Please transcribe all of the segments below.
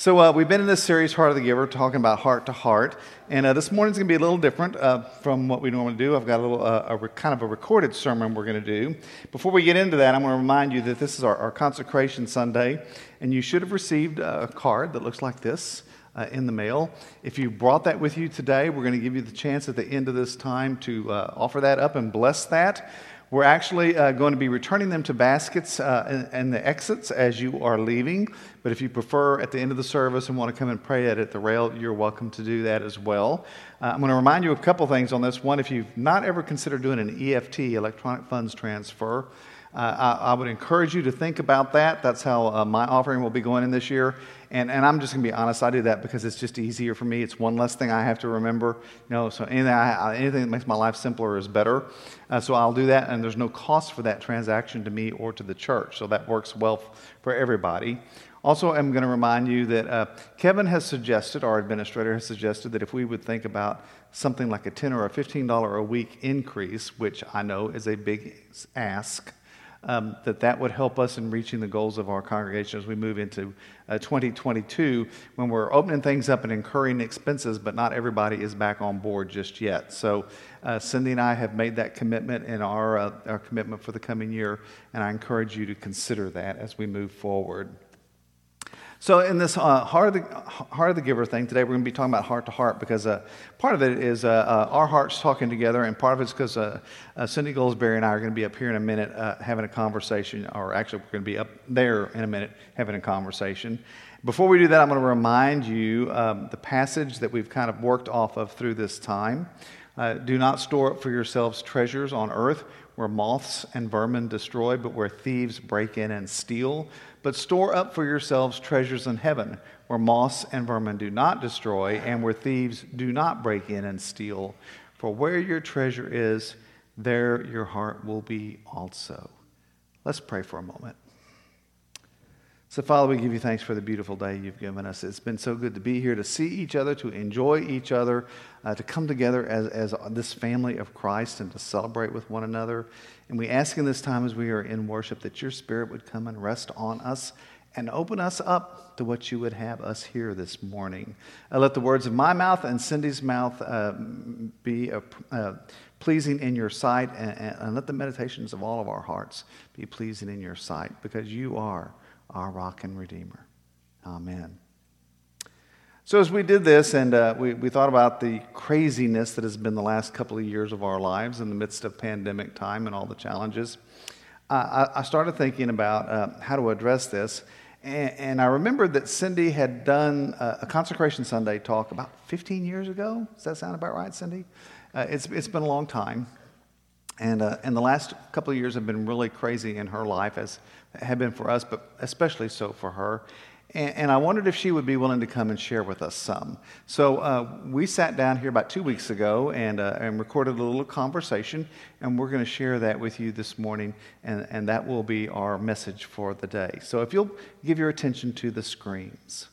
So, uh, we've been in this series, Heart of the Giver, talking about heart to heart. And uh, this morning's going to be a little different uh, from what we normally do. I've got a little, uh, a re- kind of a recorded sermon we're going to do. Before we get into that, I'm going to remind you that this is our, our consecration Sunday, and you should have received a card that looks like this. Uh, in the mail. If you brought that with you today, we're going to give you the chance at the end of this time to uh, offer that up and bless that. We're actually uh, going to be returning them to baskets uh, in, the exits as you are leaving. But if you prefer at the end of the service and want to come and pray at, at the rail, you're welcome to do that as well. Uh, I'm going to remind you of a couple things on this. One, if you've not ever considered doing an EFT, electronic funds transfer, uh, I, I, would encourage you to think about that. That's how uh, my offering will be going in this year. And, and I'm just going to be honest, I do that because it's just easier for me. It's one less thing I have to remember. You know, so anything, I, anything that makes my life simpler is better. Uh, so I'll do that, and there's no cost for that transaction to me or to the church. So that works well for everybody. Also, I'm going to remind you that uh, Kevin has suggested, our administrator has suggested, that if we would think about something like a 10 or a $15 a week increase, which I know is a big ask, um, that that would help us in reaching the goals of our congregation as we move into uh, 2022 when we're opening things up and incurring expenses, but not everybody is back on board just yet. So uh, Cindy and I have made that commitment in our, uh, our commitment for the coming year, and I encourage you to consider that as we move forward. So, in this uh, heart, of the, heart of the giver thing today, we're going to be talking about heart to heart because uh, part of it is uh, uh our hearts talking together, and part of it's because uh, uh, Cindy Goldsberry and I are going to be up here in a minute having a conversation, or actually, we're going to be up there in a minute having a conversation. Before we do that, I'm going to remind you um, the passage that we've kind of worked off of through this time. do not store up for yourselves treasures on earth where moths and vermin destroy, but where thieves break in and steal. But store up for yourselves treasures in heaven, where moths and vermin do not destroy, and where thieves do not break in and steal. For where your treasure is, there your heart will be also. Let's pray for a moment. So, Father, we give you thanks for the beautiful day you've given us. It's been so good to be here, to see each other, to enjoy each other, uh, to come together as, as this family of Christ and to celebrate with one another. And we ask in this time as we are in worship that your Spirit would come and rest on us and open us up to what you would have us hear this morning. Uh, let the words of my mouth and Cindy's mouth uh, be uh, pleasing in your sight, and, and let the meditations of all of our hearts be pleasing in your sight, because you are our rock and redeemer. Amen. So, as we did this and uh, we, we thought about the craziness that has been the last couple of years of our lives in the midst of pandemic time and all the challenges, uh, I, I, started thinking about uh, how to address this. And, and, I remembered that Cindy had done a, a, Consecration Sunday talk about 15 years ago. Does that sound about right, Cindy? Uh, it's, it's been a long time. And, uh, and the last couple of years have been really crazy in her life, as have been for us, but especially so for her. And, and I wondered if she would be willing to come and share with us some. So uh, we sat down here about two weeks ago and, uh, and recorded a little conversation, and we're going to share that with you this morning, and, and that will be our message for the day. So if you'll give your attention to the screens.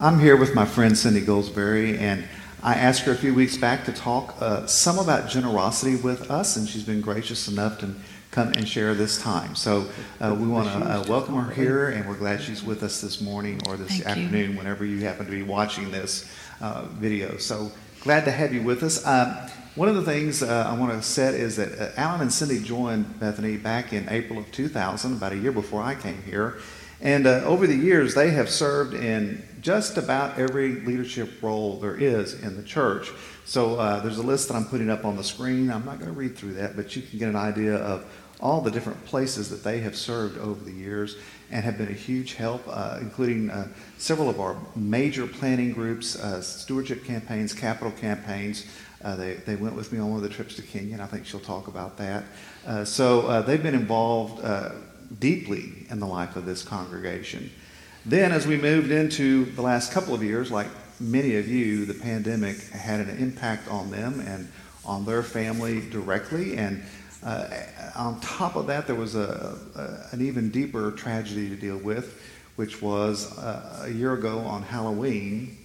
I'm here with my friend Cindy Goldsberry, and I asked her a few weeks back to talk uh, some about generosity with us, and she's been gracious enough to come and share this time. So uh, we want to uh, welcome her here, and we're glad she's with us this morning or this Thank afternoon, you. whenever you happen to be watching this uh, video. So glad to have you with us. Um, one of the things uh, I want to set is that uh, Alan and Cindy joined Bethany back in April of 2000, about a year before I came here. And uh, over the years, they have served in just about every leadership role there is in the church. So uh, there's a list that I'm putting up on the screen. I'm not going to read through that, but you can get an idea of all the different places that they have served over the years and have been a huge help, uh, including uh, several of our major planning groups, uh, stewardship campaigns, capital campaigns. Uh, they, they went with me on one of the trips to Kenya, and I think she'll talk about that. Uh, so they've been involved deeply in the life of this congregation. Then, as we moved into the last couple of years, like many of you, the pandemic had an impact on them and on their family directly. And uh, on top of that, there was a, a, an even deeper tragedy to deal with, which was uh, a year ago on Halloween,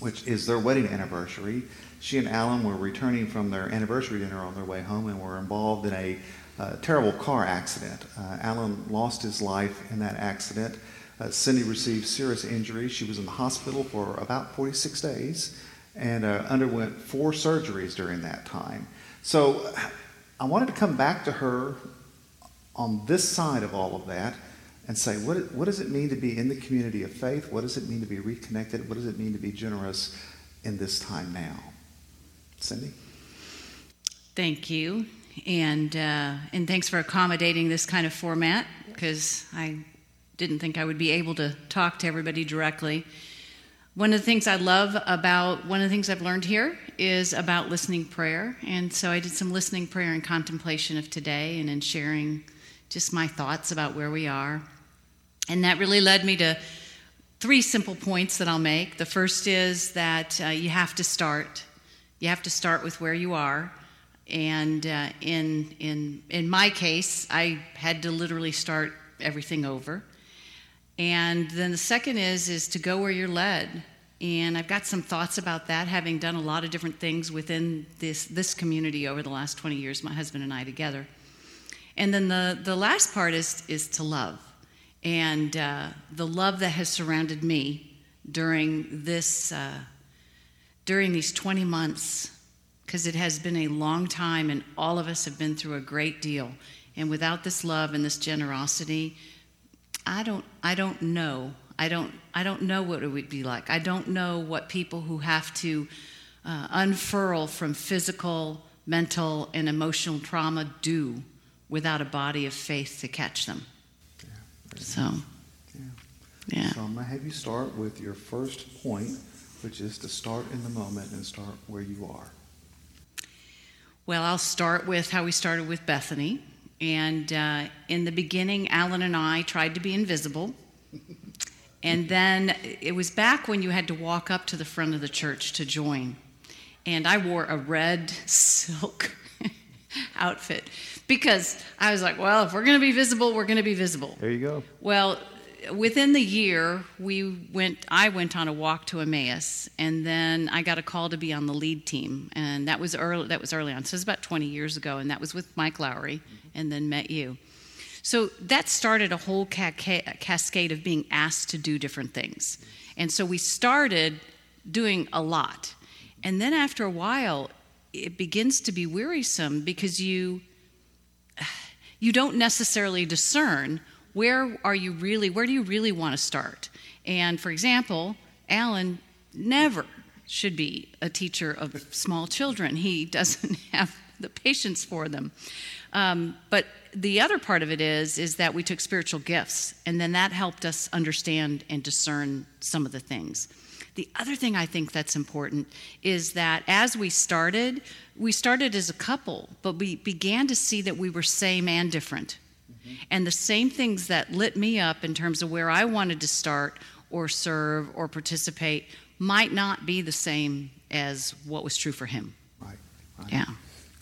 which is their wedding anniversary. She and Alan were returning from their anniversary dinner on their way home and were involved in a uh, terrible car accident. Uh, Alan lost his life in that accident. Uh, Cindy received serious injuries. She was in the hospital for about 46 days and uh, underwent four surgeries during that time. So I wanted to come back to her on this side of all of that and say, what, what does it mean to be in the community of faith? What does it mean to be reconnected? What does it mean to be generous in this time now? Cindy? Thank you. And, uh, and thanks for accommodating this kind of format because I didn't think I would be able to talk to everybody directly. One of the things I love about one of the things I've learned here is about listening prayer. And so I did some listening prayer and contemplation of today and in sharing just my thoughts about where we are. And that really led me to three simple points that I'll make. The first is that uh, you have to start. You have to start with where you are. And uh, in, in, in my case, I had to literally start everything over. And then the second is, is to go where you're led. And I've got some thoughts about that, having done a lot of different things within this, this community over the last 20 years, my husband and I together. And then the, the last part is, is to love. And uh, the love that has surrounded me during this, uh, during these 20 months, because it has been a long time and all of us have been through a great deal. And without this love and this generosity, I don't, I don't know. I don't, I don't know what it would be like. I don't know what people who have to uh, unfurl from physical, mental, and emotional trauma do without a body of faith to catch them. Yeah, so, yeah. yeah. So I'm going to have you start with your first point, which is to start in the moment and start where you are. Well, I'll start with how we started with Bethany. And uh, in the beginning, Alan and I tried to be invisible. And then it was back when you had to walk up to the front of the church to join. And I wore a red silk outfit because I was like, well, if we're going to be visible, we're going to be visible. There you go. Well, within the year, we went. I went on a walk to Emmaus, and then I got a call to be on the lead team, and that was early. That was early on, so it was about 20 years ago, and that was with Mike Lowry, mm-hmm. and then met you. So that started a whole ca- ca- cascade of being asked to do different things, and so we started doing a lot, and then after a while, it begins to be wearisome because you you don't necessarily discern where are you really where do you really want to start? And for example alan never should be a teacher of small children. He doesn't have the patience for them. Um, but the other part of it is is that we took spiritual gifts and then that helped us understand and discern some of the things. The other thing I think that's important is that as we started, we started as a couple, but we began to see that we were same and different. Mm-hmm. And the same things that lit me up in terms of where I wanted to start or serve or participate might not be the same as what was true for him. Right. right. Yeah.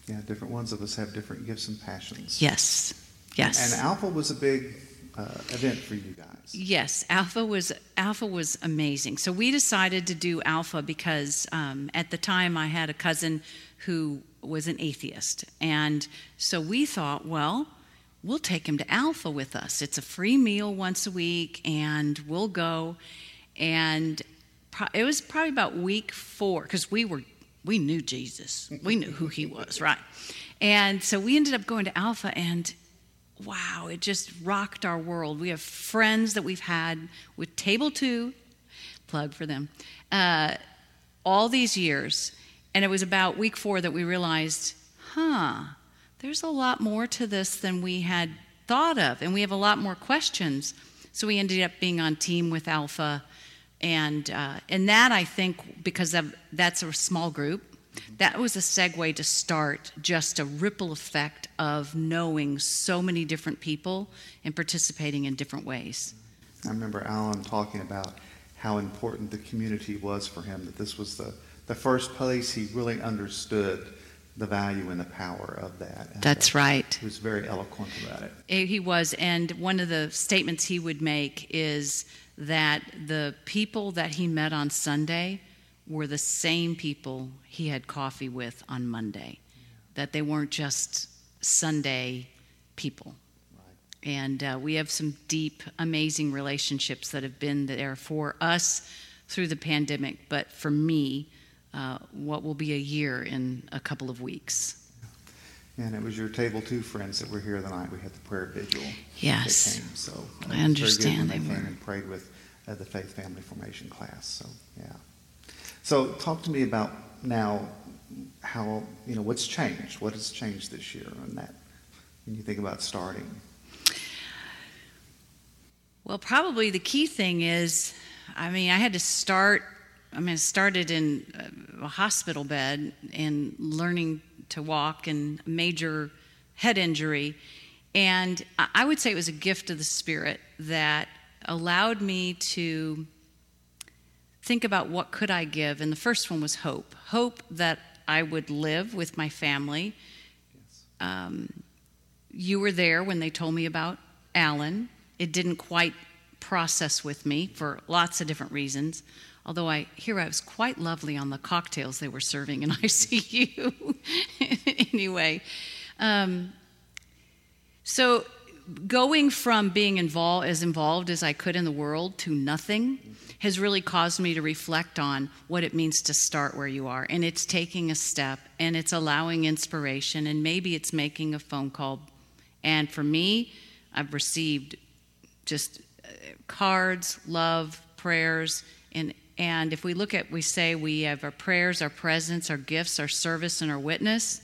Yeah, different ones of us have different gifts and passions. Yes. Yes. And Alpha was a big uh, event for you guys. Yes, Alpha was Alpha was amazing. So we decided to do Alpha because um, at the time I had a cousin who was an atheist, and so we thought, well, we'll take him to Alpha with us. It's a free meal once a week, and we'll go. And pro- it was probably about week four because we were we knew Jesus, we knew who he was, right? And so we ended up going to Alpha, and wow, it just rocked our world. We have friends that we've had with Table 2, plug for them, uh, all these years. And it was about week four that we realized, huh, there's a lot more to this than we had thought of, and we have a lot more questions. So we ended up being on team with Alpha. And, uh, and that, I think, because of, that's a small group, that was a segue to start just a ripple effect of knowing so many different people and participating in different ways. I remember Alan talking about how important the community was for him, that this was the, the first place he really understood the value and the power of that. And That's right. He was very eloquent about it. He was, and one of the statements he would make is that the people that he met on Sunday were the same people he had coffee with on Monday, that they weren't just Sunday people. And uh, we have some deep, amazing relationships that have been there for us through the pandemic, but for me, uh, what will be a year in a couple of weeks. And it was your table two friends that were here the night We had the prayer vigil. Yes. Came, so I understand. They, they came were. and prayed with uh, the faith family formation class. So yeah. So talk to me about now how you know what's changed. What has changed this year and that when you think about starting. Well, probably the key thing is, I mean, I had to start. I mean, I started in a hospital bed and learning to walk and a major head injury. And I would say it was a gift of the Spirit that allowed me to think about what could I give. And the first one was hope. Hope that I would live with my family. Um, you were there when they told me about Alan. It didn't quite process with me for lots of different reasons. Although I hear I was quite lovely on the cocktails they were serving in ICU. anyway, um, so going from being involved as involved as I could in the world to nothing has really caused me to reflect on what it means to start where you are. And it's taking a step and it's allowing inspiration and maybe it's making a phone call. And for me, I've received just uh, cards, love, prayers, and and if we look at, we say we have our prayers, our presence, our gifts, our service, and our witness.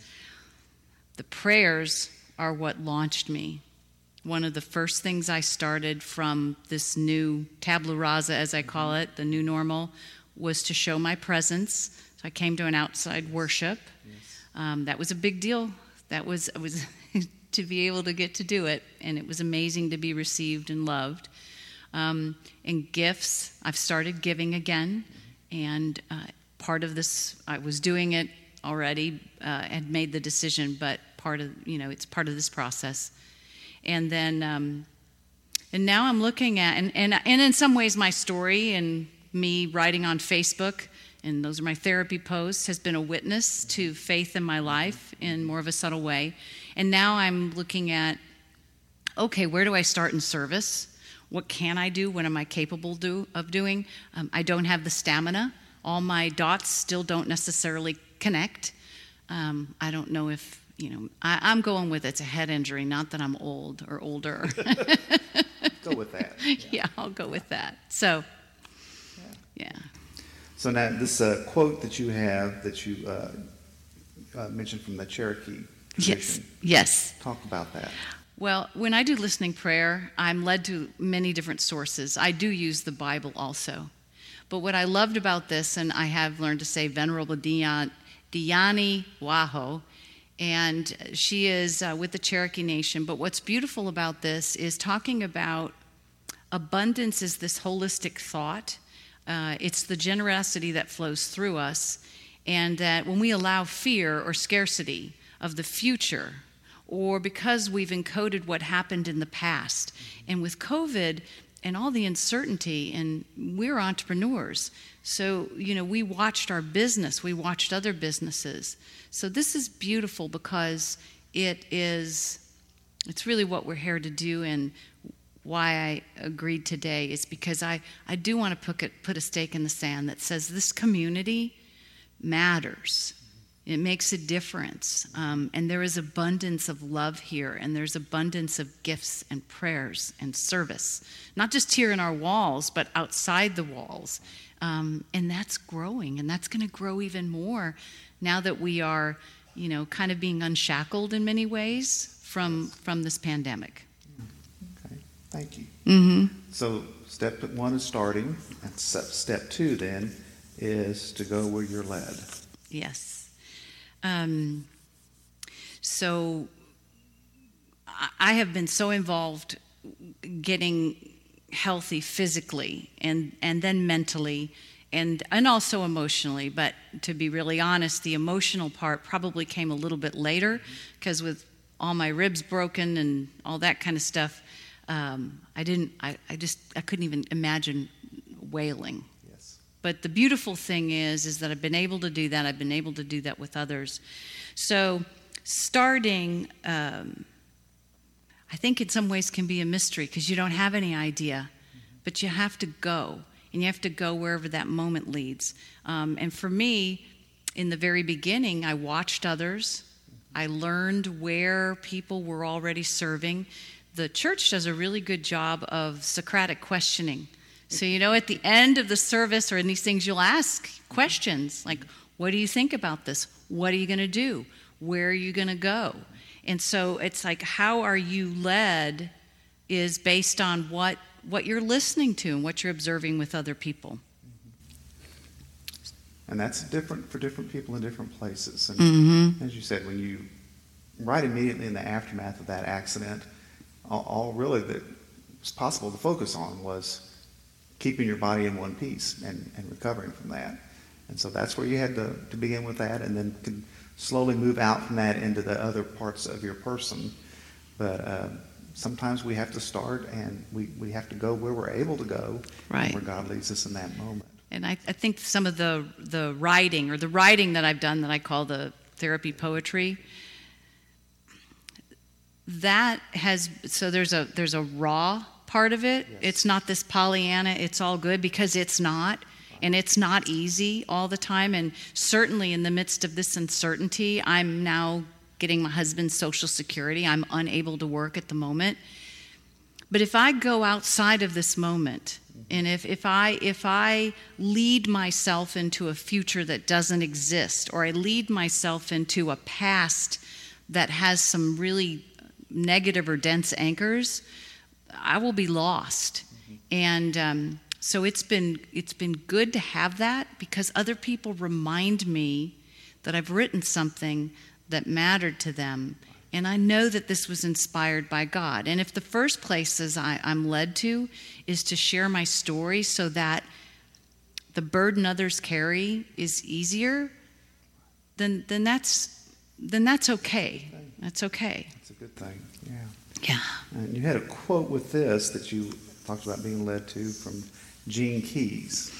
The prayers are what launched me. One of the first things I started from this new tabula rasa, as I call it, the new normal, was to show my presence. So I came to an outside worship. Yes. Um, that was a big deal. That was was to be able to get to do it, and it was amazing to be received and loved. Um, and gifts, I've started giving again, and uh, part of this, I was doing it already, uh, had made the decision, but part of, you know, it's part of this process. And then, um, and now I'm looking at, and, and, and in some ways, my story and me writing on Facebook, and those are my therapy posts, has been a witness to faith in my life in more of a subtle way. And now I'm looking at, okay, where do I start in service? What can I do? What am I capable do, of doing? Um, I don't have the stamina. All my dots still don't necessarily connect. Um, I don't know if, you know, I, am going with it's a head injury, not that I'm old or older. go with that. Yeah. yeah. I'll go with that. So, yeah. So now, this uh, quote that you have that you uh, uh, mentioned from the Cherokee tradition. Yes. Yes. Talk about that. Well, when I do listening prayer, I'm led to many different sources. I do use the Bible also. But what I loved about this, and I have learned to say Venerable Dian, Dhyani Ywahoo, and she is uh, with the Cherokee Nation. But what's beautiful about this is talking about abundance is this holistic thought. Uh, it's the generosity that flows through us, and that when we allow fear or scarcity of the future or because we've encoded what happened in the past. And with COVID and all the uncertainty, and we're entrepreneurs. So, you know, we watched our business, we watched other businesses. So, this is beautiful because it is, it's really what we're here to do. And why I agreed today is because I, I do want to put, it, put a stake in the sand that says this community matters. It makes a difference. Um, and there is abundance of love here, and there's abundance of gifts and prayers and service, not just here in our walls, but outside the walls. Um, and that's growing, and that's going to grow even more now that we are, you know, kind of being unshackled in many ways from, from this pandemic. Okay, thank you. Mm-hmm. So, step one is starting, and step two then is to go where you're led. Yes. Um, so I have been so involved getting healthy physically and, and then mentally and, and also emotionally. But to be really honest, the emotional part probably came a little bit later because with all my ribs broken and all that kind of stuff, um, I didn't, I, I just, I couldn't even imagine wailing. But the beautiful thing is, is that I've been able to do that. I've been able to do that with others. So, starting, um, I think in some ways can be a mystery because you don't have any idea, but you have to go, and you have to go wherever that moment leads. Um, and for me, in the very beginning, I watched others. I learned where people were already serving. The church does a really good job of Socratic questioning. So, you know, at the end of the service or in these things, you'll ask questions like, What do you think about this? What are you going to do? Where are you going to go? And so it's like, how are you led is based on what, what you're listening to and what you're observing with other people. And that's different for different people in different places. And Mm-hmm. as you said, when you, right immediately in the aftermath of that accident, all, all really that was possible to focus on was keeping your body in one piece and, and recovering from that. And so that's where you had to, to begin with that and then could slowly move out from that into the other parts of your person. But uh, sometimes we have to start and we, we have to go where we're able to go, Right. where God leads us in that moment. And I, I think some of the, the writing or the writing that I've done that I call the therapy poetry, that has so there's a there's a raw part of it. Yes. It's not this Pollyanna, it's all good because it's not. And it's not easy all the time. And certainly in the midst of this uncertainty, I'm now getting my husband's social security. I'm unable to work at the moment. But if I go outside of this moment, mm-hmm. and if, if, I, if I lead myself into a future that doesn't exist, or I lead myself into a past that has some really negative or dense anchors, I will be lost. And um, so it's been, it's been good to have that because other people remind me that I've written something that mattered to them. And I know that this was inspired by God. And if the first places I, I'm led to is to share my story so that the burden others carry is easier, then, then, that's, then that's okay. That's okay. It's a good thing. Yeah. Yeah. And you had a quote with this that you talked about being led to from Gene Keys.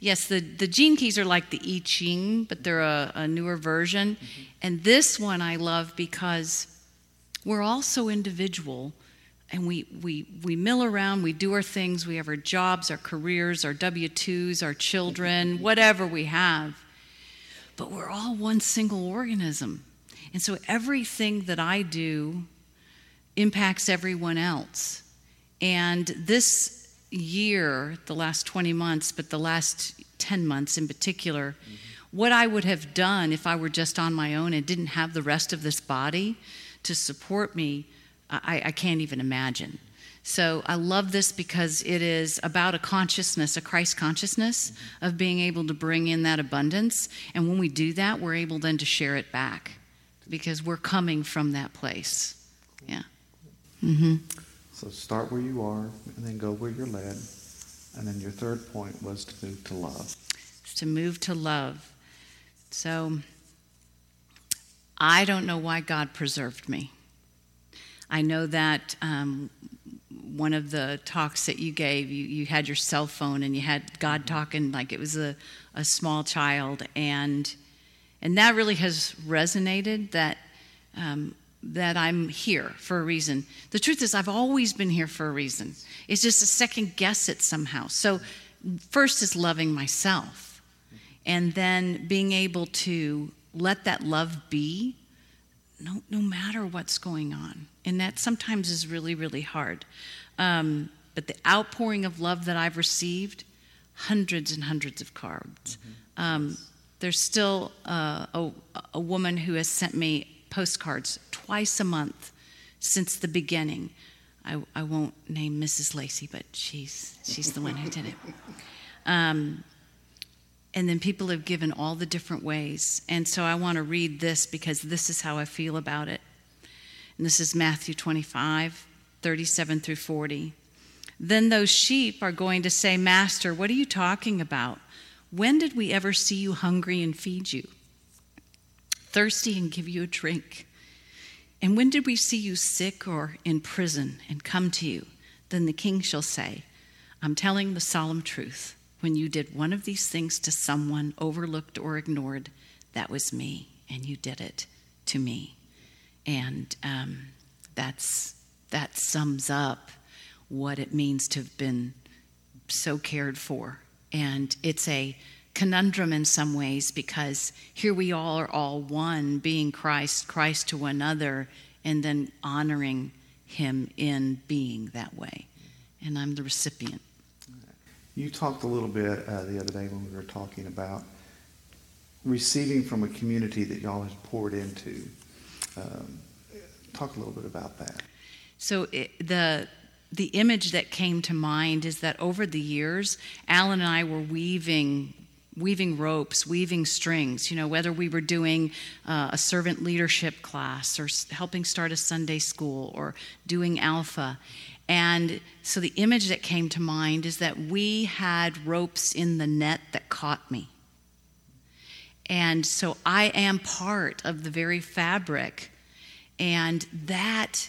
Yes, the, the gene keys are like the I Ching, but they're a, a newer version. Mm-hmm. And this one I love because we're all so individual and we, we, we mill around, we do our things, we have our jobs, our careers, our W 2s, our children, mm-hmm. whatever we have. But we're all one single organism. And so everything that I do impacts everyone else. And this year, the last 20 months, but the last 10 months in particular, mm-hmm. what I would have done if I were just on my own and didn't have the rest of this body to support me, I, I can't even imagine. So I love this because it is about a consciousness, a Christ consciousness mm-hmm. of being able to bring in that abundance. And when we do that, we're able then to share it back because we're coming from that place. Yeah. Mm-hmm. So start where you are and then go where you're led. And then your third point was to move to love. It's to move to love. So I don't know why God preserved me. I know that um, one of the talks that you gave, you, you had your cell phone and you had God talking like it was a, a small child. And, and that really has resonated that, um, that I'm here for a reason. The truth is, I've always been here for a reason. It's just a second guess it somehow. So, first is loving myself, and then being able to let that love be no, no matter what's going on. And that sometimes is really, really hard. Um, but the outpouring of love that I've received, hundreds and hundreds of cards. Um, there's still uh, a, a woman who has sent me postcards twice a month since the beginning. I, I won't name Mrs. Lacey, but she's, she's the one who did it. Um, and then people have given all the different ways. And so I want to read this because this is how I feel about it. And this is Matthew 25, 37 through 40. Then those sheep are going to say, Master, what are you talking about? When did we ever see you hungry and feed you? Thirsty and give you a drink? And when did we see you sick or in prison and come to you? Then the king shall say, I'm telling the solemn truth. When you did one of these things to someone overlooked or ignored, that was me, and you did it to me. And um, that's that sums up what it means to have been so cared for. And it's a conundrum in some ways because here we all are all one, being Christ, Christ to one another, and then honoring Him in being that way. And I'm the recipient. You talked a little bit uh, the other day when we were talking about receiving from a community that y'all have poured into. Um, talk a little bit about that. So it, the the image that came to mind is that over the years, Alan and I were weaving weaving ropes, weaving strings, you know, whether we were doing uh, a servant leadership class or helping start a Sunday school or doing Alpha. And so the image that came to mind is that we had ropes in the net that caught me. And so I am part of the very fabric. And that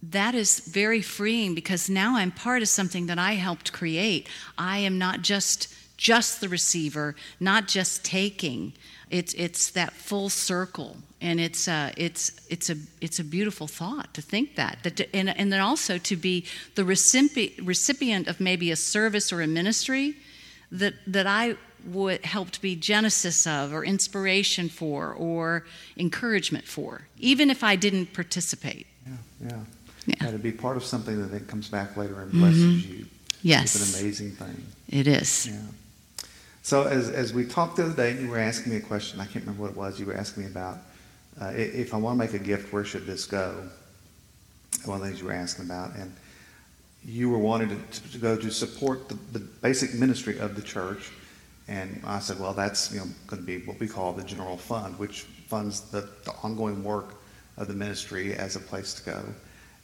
that is very freeing because now I'm part of something that I helped create. I am not just just the receiver, not just taking. It's it's that full circle, and it's uh, it's it's a it's a beautiful thought to think that that to, and and then also to be the recipient recipient of maybe a service or a ministry that that I would helped be genesis of or inspiration for or encouragement for, even if I didn't participate. Yeah, yeah. Yeah. yeah to be part of something that then comes back later and blesses mm-hmm. you. Yes. It's an amazing thing. It is. Yeah. So as, as we talked the other day, you were asking me a question. I can't remember what it was. You were asking me about uh, if I want to make a gift, where should this go? One of the things you were asking about, and you were wanting to, to, go to support the, the, basic ministry of the church. And I said, well, that's you know going to be what we call the general fund, which funds the, the ongoing work of the ministry as a place to go.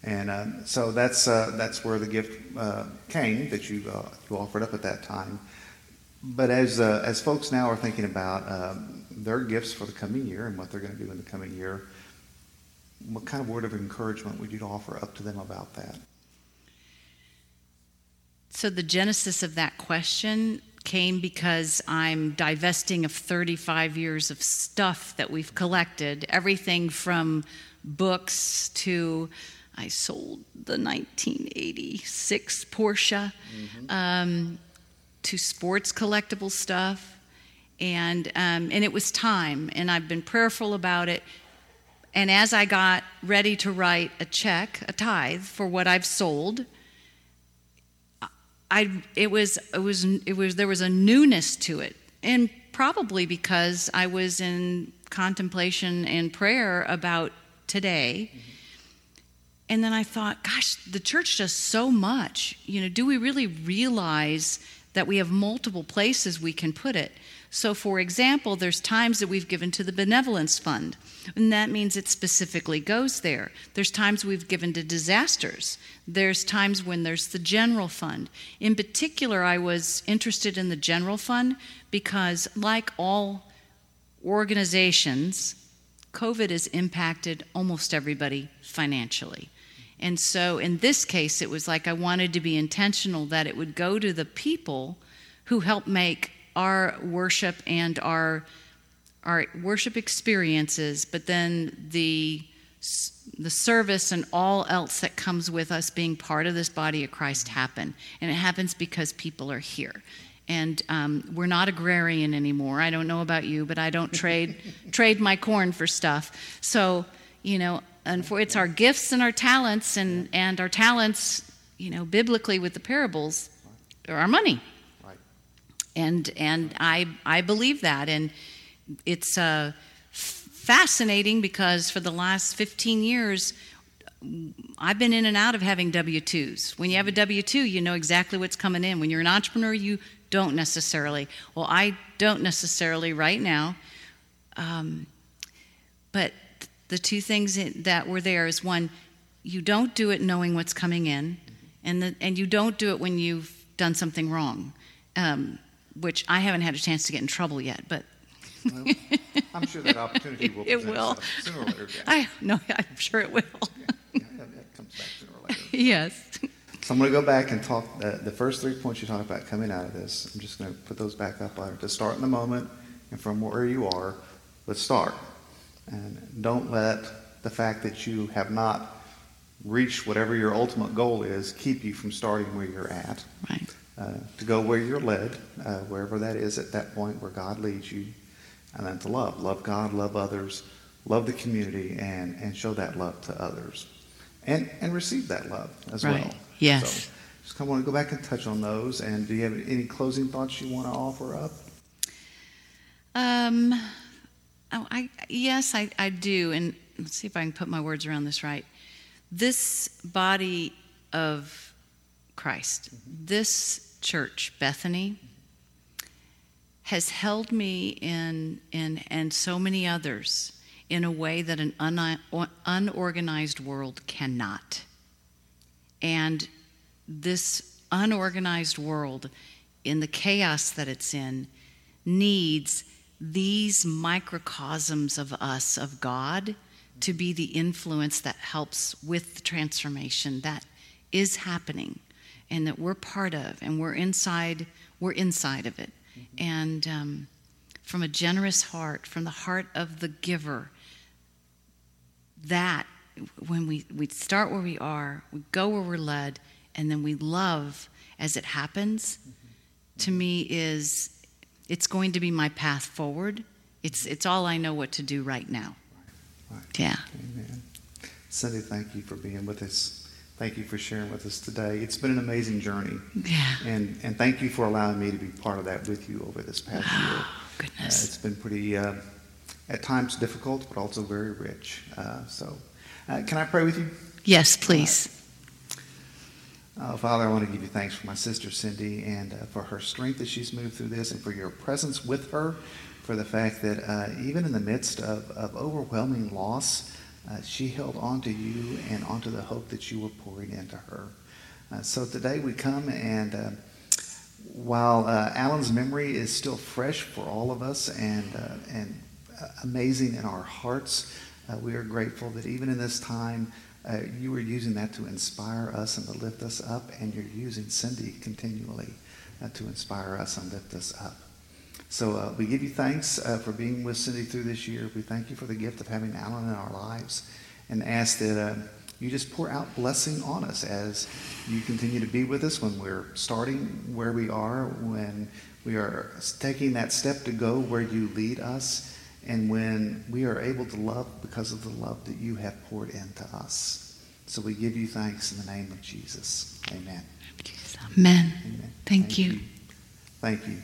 And uh, so that's uh, that's where the gift uh, came that you uh, you offered up at that time. But as uh, as folks now are thinking about um, their gifts for the coming year and what they're going to do in the coming year, what kind of word of encouragement would you offer up to them about that? So the genesis of that question came because I'm divesting of 35 years of stuff that we've collected, everything from books to I sold the 1986 Porsche mm-hmm. um, to sports collectible stuff, and um, and it was time, and I've been prayerful about it. And as I got ready to write a check, a tithe for what I've sold, I it was it was it was there was a newness to it, and probably because I was in contemplation and prayer about today. Mm-hmm and then I thought, gosh, the church does so much. You know, do we really realize that we have multiple places we can put it? So, for example, there's times that we've given to the benevolence fund, and that means it specifically goes there. There's times we've given to disasters. There's times when there's the general fund. In particular, I was interested in the general fund because, like all organizations, COVID has impacted almost everybody financially. And so in this case, it was like I wanted to be intentional that it would go to the people who help make our worship and our our worship experiences, but then the the service and all else that comes with us being part of this body of Christ happen. And it happens because people are here. And um, we're not agrarian anymore. I don't know about you, but I don't trade trade my corn for stuff. So you know, and for it's our gifts and our talents and, and our talents, you know, biblically with the parables are our money. Right. And and I I believe that and it's uh, fascinating because for the last 15 years I've been in and out of having W 2s. When you have a W 2, you know exactly what's coming in. When you're an entrepreneur, you don't necessarily. Well, I don't necessarily right now. Um, but the two things that were there is one, you don't do it knowing what's coming in, and, the, and you don't do it when you've done something wrong, um, which I haven't had a chance to get in trouble yet, but. well, I'm sure that opportunity will. It will. Sooner or later. I no, I'm sure it will. yeah, that comes back sooner or later. yes. So I'm going to go back and talk uh, the first three points you talked about coming out of this. I'm just going to put those back up to start in the moment and from where you are. Let's start. And don't let the fact that you have not reached whatever your ultimate goal is, keep you from starting where you're at. Right. Uh, to go where you're led, uh, wherever that is at that point where God leads you, and then to love. Love God, love others, love the community, and, and show that love to others. And, and receive that love as Right. well. Yes. So just kind of want to go back and touch on those. And do you have any closing thoughts you want to offer up? Um, oh, I yes, I, I do, and let's see if I can put my words around this right. This body of Christ, mm-hmm. this church, Bethany, has held me in in and so many others in a way that an un, unorganized world cannot. And this unorganized world, in the chaos that it's in, needs these microcosms of us, of God, to be the influence that helps with the transformation that is happening and that we're part of and we're inside we're inside of it. And um, from a generous heart from the heart of the giver that when we, we start where we are we go where we're led and then we love as it happens to me is it's going to be my path forward it's it's all i know what to do right now Right. yeah Amen. Cindy, thank you for being with us. Thank you for sharing with us today. It's been an amazing journey. yeah And, and thank you for allowing me to be part of that with you over this past year. Uh, goodness it's been pretty, uh, at times difficult, but also very rich. Uh, so, uh, can I pray with you? yes please Uh, Father, I want to give you thanks for my sister Cindy and uh, for her strength as she's moved through this and for your presence with her, for the fact that uh, even in the midst of, of overwhelming loss, uh, she held on to you and onto the hope that you were pouring into her. Uh, so today we come and uh, while Alan's memory is still fresh for all of us and, and amazing in our hearts, we are grateful that even in this time, uh, you are using that to inspire us and to lift us up, and you're using Cindy continually uh, to inspire us and lift us up. So uh, we give you thanks uh, for being with Cindy through this year. We thank you for the gift of having Alan in our lives and ask that uh, you just pour out blessing on us as you continue to be with us when we're starting where we are, when we are taking that step to go where you lead us, and when we are able to love because of the love that you have poured into us. So we give you thanks in the name of Jesus. Amen. amen Amen. Thank you. Thank you.